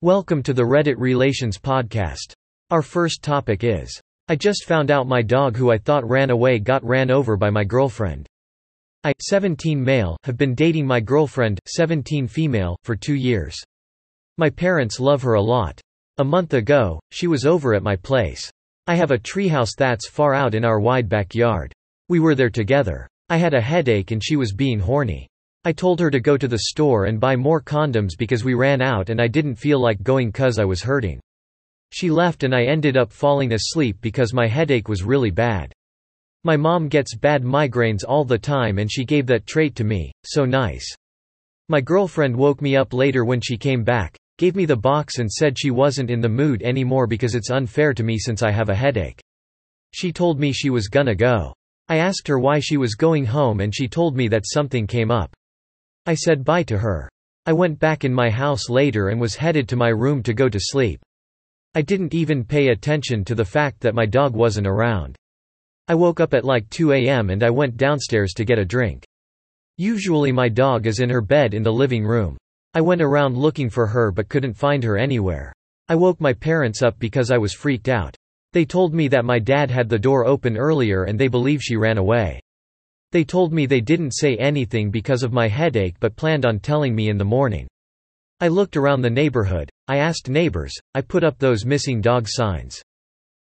Welcome to the Reddit Relations Podcast. Our first topic is I just found out my dog who I thought ran away got ran over by my girlfriend. I, 17 male, have been dating my girlfriend, 17 female, for two years. My parents love her a lot. A month ago, she was over at my place. I have a treehouse that's far out in our wide backyard. We were there together. I had a headache and she was being horny. I told her to go to the store and buy more condoms because we ran out and I didn't feel like going cause I was hurting. She left and I ended up falling asleep because my headache was really bad. My mom gets bad migraines all the time and she gave that trait to me, so nice. My girlfriend woke me up later when she came back, gave me the box and said she wasn't in the mood anymore because it's unfair to me since I have a headache. She told me she was gonna go. I asked her why she was going home and she told me that something came up. I said bye to her. I went back in my house later and was headed to my room to go to sleep. I didn't even pay attention to the fact that my dog wasn't around. I woke up at like 2 a.m. and I went downstairs to get a drink. Usually my dog is in her bed in the living room. I went around looking for her but couldn't find her anywhere. I woke my parents up because I was freaked out. They told me that my dad had the door open earlier and they believe she ran away. They told me they didn't say anything because of my headache but planned on telling me in the morning. I looked around the neighborhood, I asked neighbors, I put up those missing dog signs.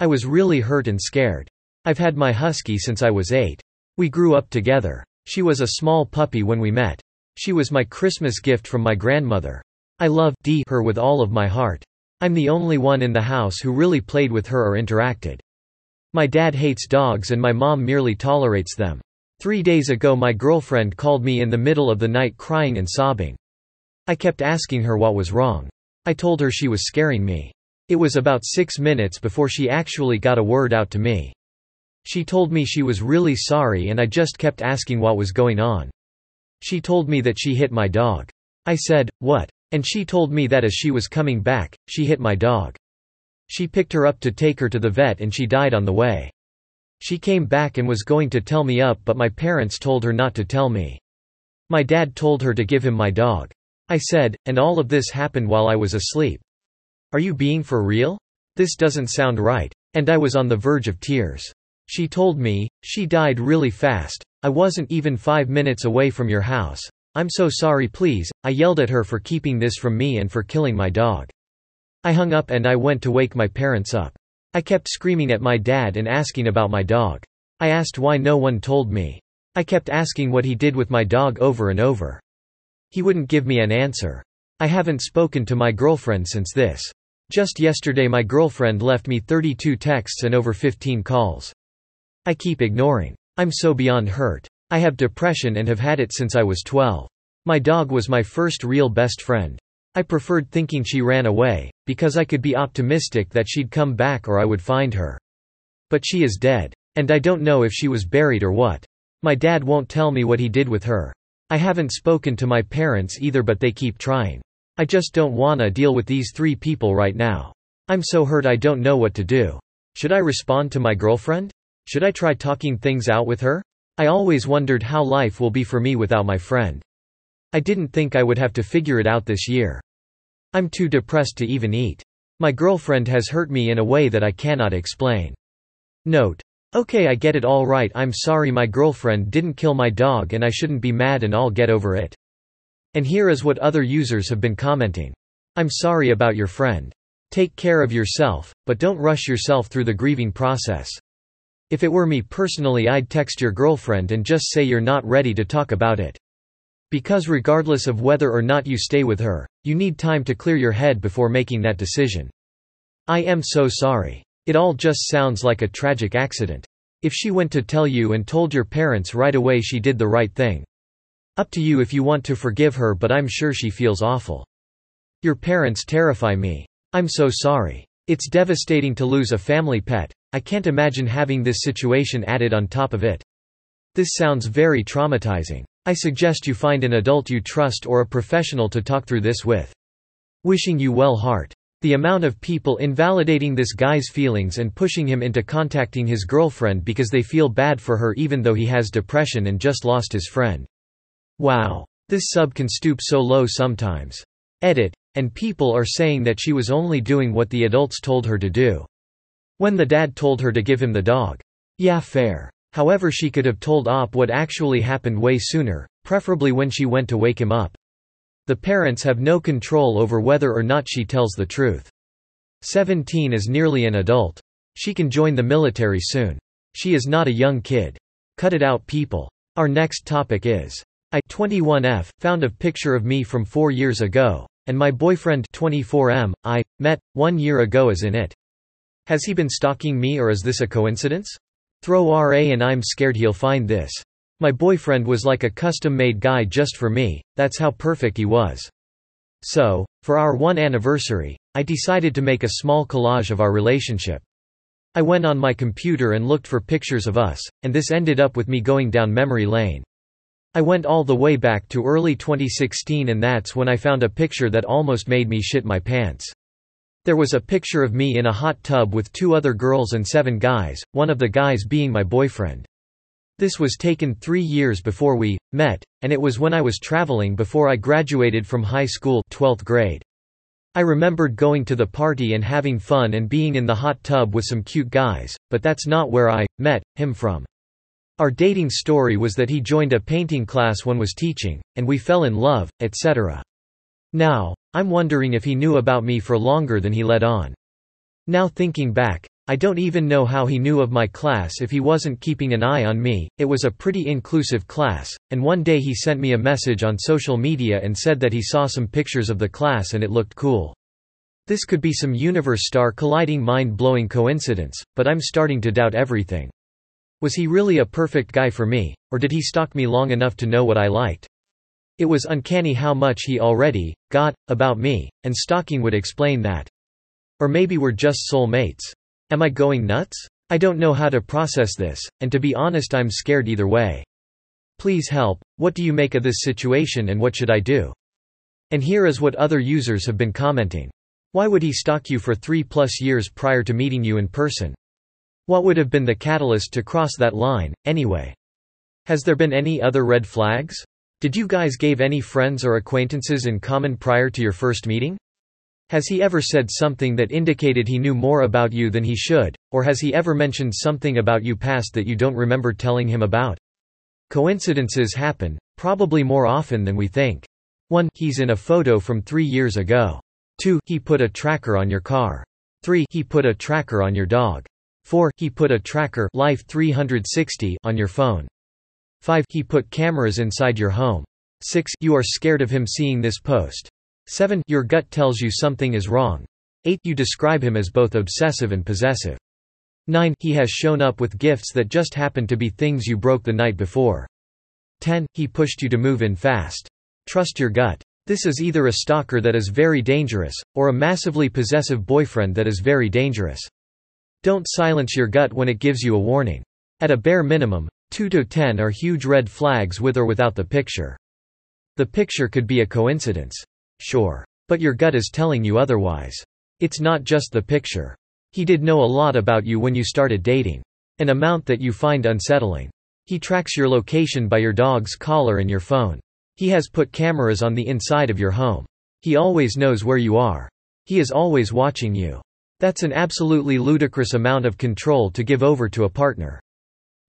I was really hurt and scared. I've had my husky since I was eight. We grew up together. She was a small puppy when we met. She was my Christmas gift from my grandmother. I love D her with all of my heart. I'm the only one in the house who really played with her or interacted. My dad hates dogs and my mom merely tolerates them. Three days ago my girlfriend called me in the middle of the night crying and sobbing. I kept asking her what was wrong. I told her she was scaring me. It was about six minutes before she actually got a word out to me. She told me she was really sorry and I just kept asking what was going on. She told me that she hit my dog. I said, what? And she told me that as she was coming back, she hit my dog. She picked her up to take her to the vet and she died on the way. She came back and was going to tell me up but my parents told her not to tell me. My dad told her to give him my dog. I said, and all of this happened while I was asleep. Are you being for real? This doesn't sound right. And I was on the verge of tears. She told me, she died really fast, I wasn't even five minutes away from your house. I'm so sorry please, I yelled at her for keeping this from me and for killing my dog. I hung up and I went to wake my parents up. I kept screaming at my dad and asking about my dog. I asked why no one told me. I kept asking what he did with my dog over and over. He wouldn't give me an answer. I haven't spoken to my girlfriend since this. Just yesterday my girlfriend left me 32 texts and over 15 calls. I keep ignoring. I'm so beyond hurt. I have depression and have had it since I was 12. My dog was my first real best friend. I preferred thinking she ran away, because I could be optimistic that she'd come back or I would find her. But she is dead. And I don't know if she was buried or what. My dad won't tell me what he did with her. I haven't spoken to my parents either but they keep trying. I just don't wanna deal with these three people right now. I'm so hurt I don't know what to do. Should I respond to my girlfriend? Should I try talking things out with her? I always wondered how life will be for me without my friend. I didn't think I would have to figure it out this year. I'm too depressed to even eat. My girlfriend has hurt me in a way that I cannot explain. Note. Okay I get it all right I'm sorry my girlfriend didn't kill my dog and I shouldn't be mad and I'll get over it. And here is what other users have been commenting. I'm sorry about your friend. Take care of yourself, but don't rush yourself through the grieving process. If it were me personally I'd text your girlfriend and just say you're not ready to talk about it. Because regardless of whether or not you stay with her, you need time to clear your head before making that decision. I am so sorry. It all just sounds like a tragic accident. If she went to tell you and told your parents right away she did the right thing. Up to you if you want to forgive her but I'm sure she feels awful. Your parents terrify me. I'm so sorry. It's devastating to lose a family pet, I can't imagine having this situation added on top of it. This sounds very traumatizing. I suggest you find an adult you trust or a professional to talk through this with. Wishing you well heart. The amount of people invalidating this guy's feelings and pushing him into contacting his girlfriend because they feel bad for her even though he has depression and just lost his friend. Wow. This sub can stoop so low sometimes. Edit. and people are saying that she was only doing what the adults told her to do. When the dad told her to give him the dog. Yeah fair. However she could have told Op what actually happened way sooner, preferably when she went to wake him up. The parents have no control over whether or not she tells the truth. 17 is nearly an adult. She can join the military soon. She is not a young kid. Cut it out people. Our next topic is I 21F found a picture of me from 4 years ago and my boyfriend 24M I met 1 year ago is in it. Has he been stalking me or is this a coincidence? Throw RA and I'm scared he'll find this. My boyfriend was like a custom-made guy just for me, that's how perfect he was. So, for our one anniversary, I decided to make a small collage of our relationship. I went on my computer and looked for pictures of us, and this ended up with me going down memory lane. I went all the way back to early 2016 and that's when I found a picture that almost made me shit my pants. There was a picture of me in a hot tub with two other girls and seven guys, one of the guys being my boyfriend. This was taken three years before we met, and it was when I was traveling before I graduated from high school 12th grade. I remembered going to the party and having fun and being in the hot tub with some cute guys, but that's not where I met him from. Our dating story was that he joined a painting class one was teaching, and we fell in love, etc. Now, I'm wondering if he knew about me for longer than he let on. Now thinking back, I don't even know how he knew of my class if he wasn't keeping an eye on me. It was a pretty inclusive class, and one day he sent me a message on social media and said that he saw some pictures of the class and it looked cool. This could be some universe star colliding mind-blowing coincidence, but I'm starting to doubt everything. Was he really a perfect guy for me, or did he stalk me long enough to know what I liked? It was uncanny how much he already got about me, and stalking would explain that. Or maybe we're just soul mates. Am I going nuts? I don't know how to process this, and to be honest I'm scared either way. Please help, what do you make of this situation and what should I do? And here is what other users have been commenting. Why would he stalk you for three plus years prior to meeting you in person? What would have been the catalyst to cross that line, anyway? Has there been any other red flags? Did you guys gave any friends or acquaintances in common prior to your first meeting? Has he ever said something that indicated he knew more about you than he should, or has he ever mentioned something about you past that you don't remember telling him about? Coincidences happen, probably more often than we think. 1. He's in a photo from three years ago. 2. He put a tracker on your car. 3. He put a tracker on your dog. 4. He put a tracker Life 360 on your phone. 5. He put cameras inside your home. 6. You are scared of him seeing this post. 7. Your gut tells you something is wrong. 8. You describe him as both obsessive and possessive. 9. He has shown up with gifts that just happened to be things you broke the night before. 10. He pushed you to move in fast. Trust your gut. This is either a stalker that is very dangerous, or a massively possessive boyfriend that is very dangerous. Don't silence your gut when it gives you a warning. At a bare minimum, 2 to 10 are huge red flags with or without the picture. The picture could be a coincidence. Sure. But your gut is telling you otherwise. It's not just the picture. He did know a lot about you when you started dating. An amount that you find unsettling. He tracks your location by your dog's collar and your phone. He has put cameras on the inside of your home. He always knows where you are. He is always watching you. That's an absolutely ludicrous amount of control to give over to a partner.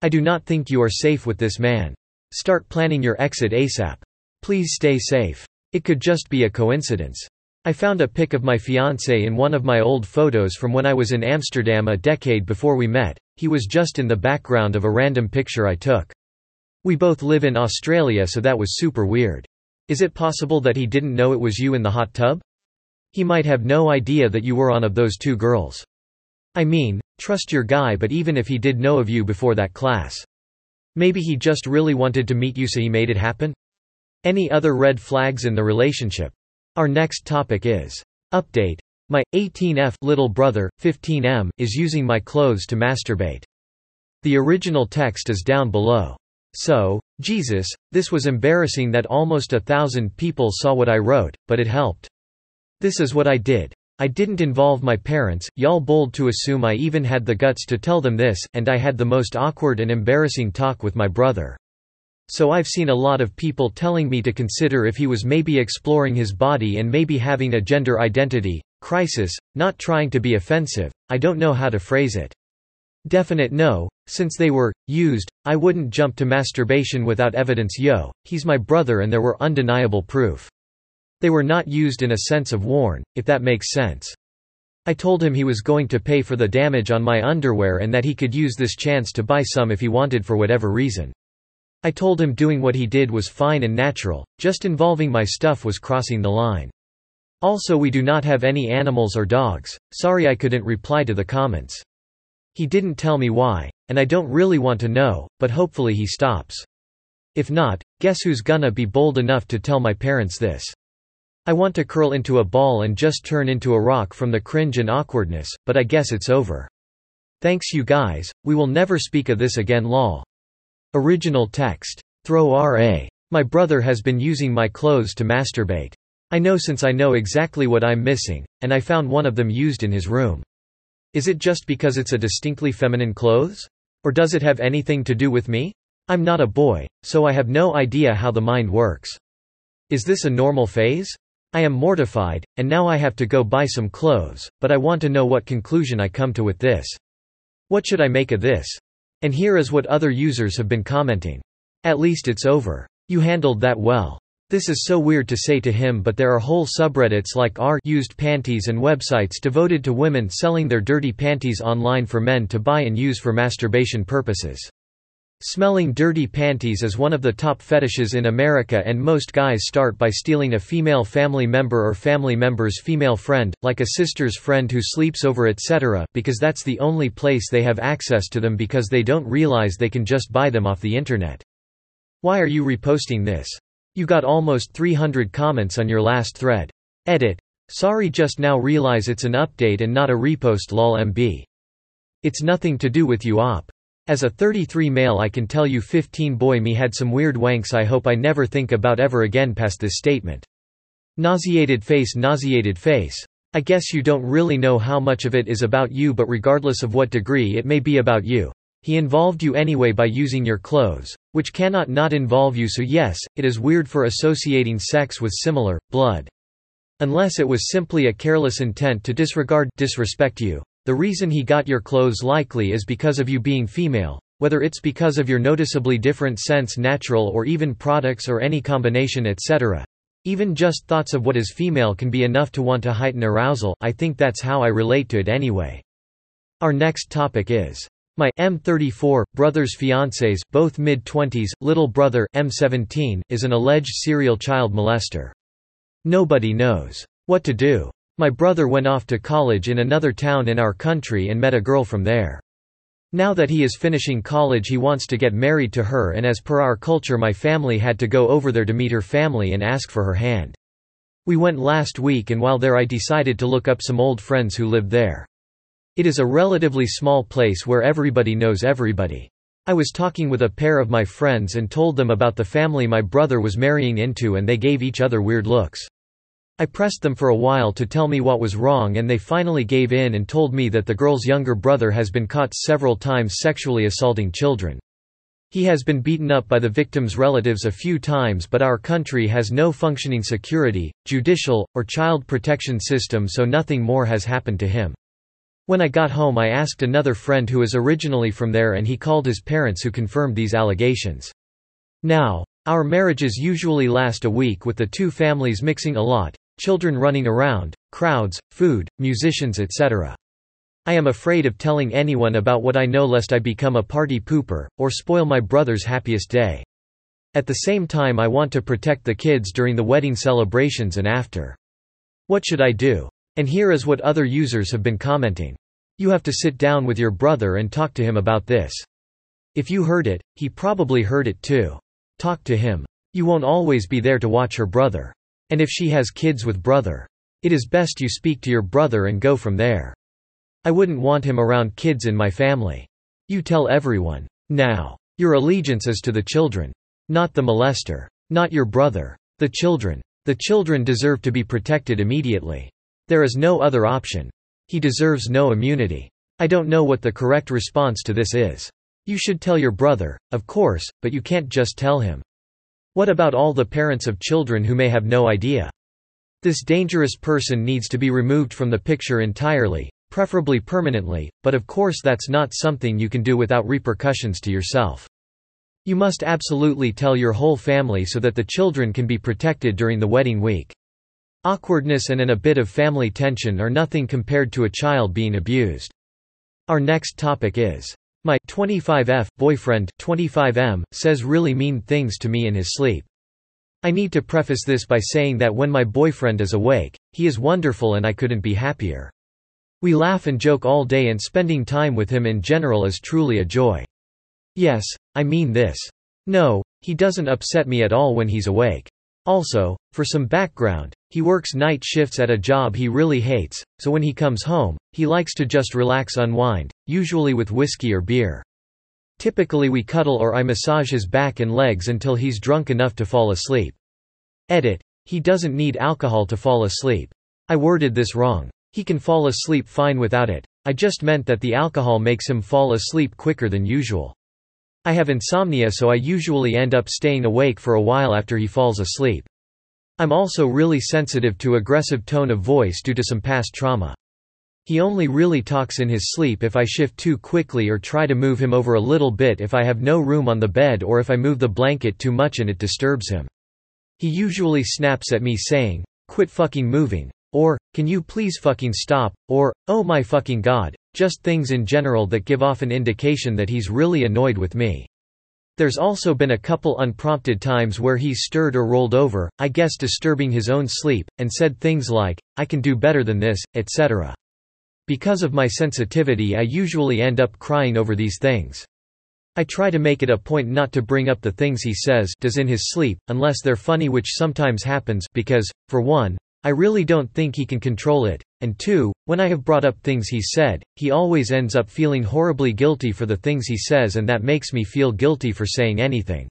I do not think you are safe with this man. Start planning your exit ASAP. Please stay safe. It could just be a coincidence. I found a pic of my fiancé in one of my old photos from when I was in Amsterdam a decade before we met, he was just in the background of a random picture I took. We both live in Australia so that was super weird. Is it possible that he didn't know it was you in the hot tub? He might have no idea that you were one of those two girls. I mean, trust your guy but even if he did know of you before that class. Maybe he just really wanted to meet you so he made it happen? Any other red flags in the relationship? Our next topic is Update. My 18F little brother, 15M, is using my clothes to masturbate. The original text is down below. So, Jesus, this was embarrassing that almost a thousand people saw what I wrote, but it helped. This is what I did. I didn't involve my parents, y'all bold to assume I even had the guts to tell them this, and I had the most awkward and embarrassing talk with my brother. So I've seen a lot of people telling me to consider if he was maybe exploring his body and maybe having a gender identity crisis, not trying to be offensive, I don't know how to phrase it. Definite no, since they were used, I wouldn't jump to masturbation without evidence yo, he's my brother and there were undeniable proof. They were not used in a sense of worn, if that makes sense. I told him he was going to pay for the damage on my underwear and that he could use this chance to buy some if he wanted for whatever reason. I told him doing what he did was fine and natural, just involving my stuff was crossing the line. Also we do not have any animals or dogs, sorry I couldn't reply to the comments. He didn't tell me why, and I don't really want to know, but hopefully he stops. If not, guess who's gonna be bold enough to tell my parents this. I want to curl into a ball and just turn into a rock from the cringe and awkwardness, but I guess it's over. Thanks you guys, we will never speak of this again lol. Original text. Throw RA. My brother has been using my clothes to masturbate. I know since I know exactly what I'm missing, and I found one of them used in his room. Is it just because it's a distinctly feminine clothes? Or does it have anything to do with me? I'm not a boy, so I have no idea how the mind works. Is this a normal phase? I am mortified, and now I have to go buy some clothes, but I want to know what conclusion I come to with this. What should I make of this? And here is what other users have been commenting. At least it's over. You handled that well. This is so weird to say to him but there are whole subreddits like r used panties and websites devoted to women selling their dirty panties online for men to buy and use for masturbation purposes. Smelling dirty panties is one of the top fetishes in America and most guys start by stealing a female family member or family member's female friend, like a sister's friend who sleeps over etc. because that's the only place they have access to them because they don't realize they can just buy them off the internet. Why are you reposting this? You got almost 300 comments on your last thread. Edit. Sorry just now realize it's an update and not a repost lol mb. It's nothing to do with you op. As a 33 male I can tell you 15 boy me had some weird wanks I hope I never think about ever again past this statement. Nauseated face nauseated face. I guess you don't really know how much of it is about you but regardless of what degree it may be about you. He involved you anyway by using your clothes, which cannot not involve you so yes, it is weird for associating sex with similar, blood. Unless it was simply a careless intent to disregard, disrespect you. The reason he got your clothes likely is because of you being female, whether it's because of your noticeably different sense natural or even products or any combination etc. Even just thoughts of what is female can be enough to want to heighten arousal, I think that's how I relate to it anyway. Our next topic is my M34 brother's fiancés, both mid-20s, little brother M17 is an alleged serial child molester. Nobody knows what to do. My brother went off to college in another town in our country and met a girl from there. Now that he is finishing college he wants to get married to her and as per our culture my family had to go over there to meet her family and ask for her hand. We went last week and while there I decided to look up some old friends who lived there. It is a relatively small place where everybody knows everybody. I was talking with a pair of my friends and told them about the family my brother was marrying into and they gave each other weird looks. I pressed them for a while to tell me what was wrong and they finally gave in and told me that the girl's younger brother has been caught several times sexually assaulting children. He has been beaten up by the victim's relatives a few times but our country has no functioning security, judicial, or child protection system so nothing more has happened to him. When I got home I asked another friend who is originally from there and he called his parents who confirmed these allegations. Now, our marriages usually last a week with the two families mixing a lot, Children running around, crowds, food, musicians etc. I am afraid of telling anyone about what I know lest I become a party pooper, or spoil my brother's happiest day. At the same time I want to protect the kids during the wedding celebrations and after. What should I do? And here is what other users have been commenting. You have to sit down with your brother and talk to him about this. If you heard it, he probably heard it too. Talk to him. You won't always be there to watch her brother. And if she has kids with brother. It is best you speak to your brother and go from there. I wouldn't want him around kids in my family. You tell everyone. Now. Your allegiance is to the children. Not the molester. Not your brother. The children. The children deserve to be protected immediately. There is no other option. He deserves no immunity. I don't know what the correct response to this is. You should tell your brother, of course, but you can't just tell him. What about all the parents of children who may have no idea? This dangerous person needs to be removed from the picture entirely, preferably permanently, but of course that's not something you can do without repercussions to yourself. You must absolutely tell your whole family so that the children can be protected during the wedding week. Awkwardness and an a bit of family tension are nothing compared to a child being abused. Our next topic is my 25F boyfriend 25M says really mean things to me in his sleep. I need to preface this by saying that when my boyfriend is awake, he is wonderful and I couldn't be happier. We laugh and joke all day and spending time with him in general is truly a joy. Yes, I mean this. No, he doesn't upset me at all when he's awake. Also, for some background, he works night shifts at a job he really hates, so when he comes home, he likes to just relax unwind, usually with whiskey or beer. Typically we cuddle or I massage his back and legs until he's drunk enough to fall asleep. Edit. He doesn't need alcohol to fall asleep. I worded this wrong. He can fall asleep fine without it. I just meant that the alcohol makes him fall asleep quicker than usual. I have insomnia so I usually end up staying awake for a while after he falls asleep. I'm also really sensitive to aggressive tone of voice due to some past trauma. He only really talks in his sleep if I shift too quickly or try to move him over a little bit if I have no room on the bed or if I move the blanket too much and it disturbs him. He usually snaps at me saying, quit fucking moving, or, can you please fucking stop, or, oh my fucking god, just things in general that give off an indication that he's really annoyed with me. There's also been a couple unprompted times where he's stirred or rolled over, I guess disturbing his own sleep, and said things like, I can do better than this, etc. Because of my sensitivity I usually end up crying over these things. I try to make it a point not to bring up the things he says does in his sleep, unless they're funny which sometimes happens because, for one, I really don't think he can control it, and two, when I have brought up things he said, he always ends up feeling horribly guilty for the things he says and that makes me feel guilty for saying anything.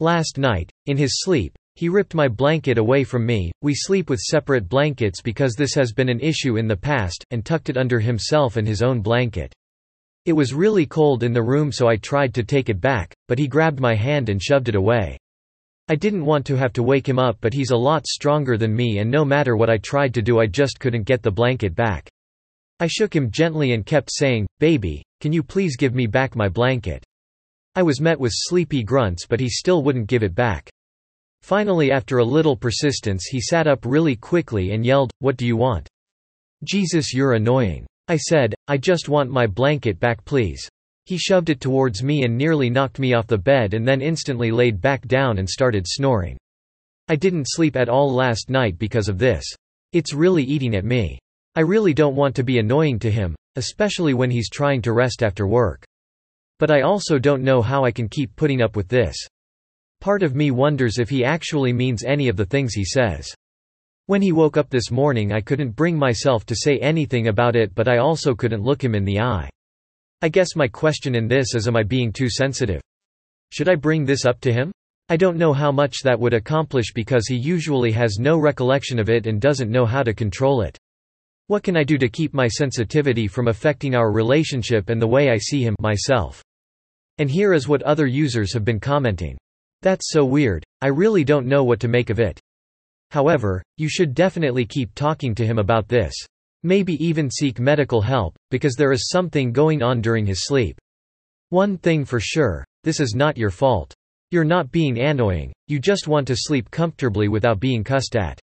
Last night, in his sleep, he ripped my blanket away from me, we sleep with separate blankets because this has been an issue in the past, and tucked it under himself and his own blanket. It was really cold in the room so I tried to take it back, but he grabbed my hand and shoved it away. I didn't want to have to wake him up but he's a lot stronger than me and no matter what I tried to do I just couldn't get the blanket back. I shook him gently and kept saying, baby, can you please give me back my blanket? I was met with sleepy grunts but he still wouldn't give it back. Finally after a little persistence he sat up really quickly and yelled, what do you want? Jesus you're annoying. I said, I just want my blanket back please. He shoved it towards me and nearly knocked me off the bed and then instantly laid back down and started snoring. I didn't sleep at all last night because of this. It's really eating at me. I really don't want to be annoying to him, especially when he's trying to rest after work. But I also don't know how I can keep putting up with this. Part of me wonders if he actually means any of the things he says. When he woke up this morning I couldn't bring myself to say anything about it but I also couldn't look him in the eye. I guess my question in this is am I being too sensitive? Should I bring this up to him? I don't know how much that would accomplish because he usually has no recollection of it and doesn't know how to control it. What can I do to keep my sensitivity from affecting our relationship and the way I see him myself? And here is what other users have been commenting. That's so weird, I really don't know what to make of it. However, you should definitely keep talking to him about this. Maybe even seek medical help, because there is something going on during his sleep. One thing for sure, this is not your fault. You're not being annoying, you just want to sleep comfortably without being cussed at.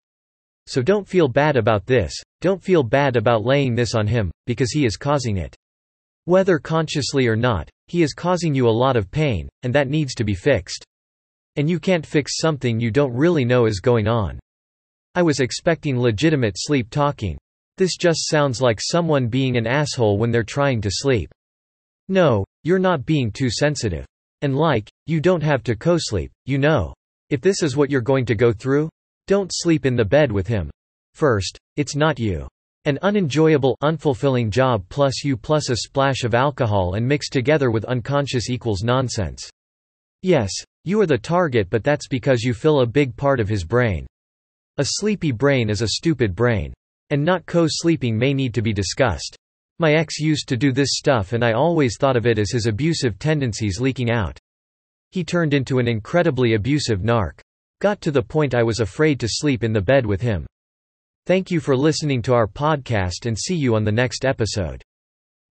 So don't feel bad about this, don't feel bad about laying this on him, because he is causing it. Whether consciously or not, he is causing you a lot of pain, and that needs to be fixed. And you can't fix something you don't really know is going on. I was expecting legitimate sleep talking. This just sounds like someone being an asshole when they're trying to sleep. No, you're not being too sensitive. And like, you don't have to co-sleep, you know. If this is what you're going to go through, don't sleep in the bed with him. First, it's not you. An unenjoyable, unfulfilling job plus you plus a splash of alcohol and mixed together with unconscious equals nonsense. Yes, you are the target but that's because you fill a big part of his brain. A sleepy brain is a stupid brain. And not co-sleeping may need to be discussed. My ex used to do this stuff and I always thought of it as his abusive tendencies leaking out. He turned into an incredibly abusive narc. Got to the point I was afraid to sleep in the bed with him. Thank you for listening to our podcast and see you on the next episode.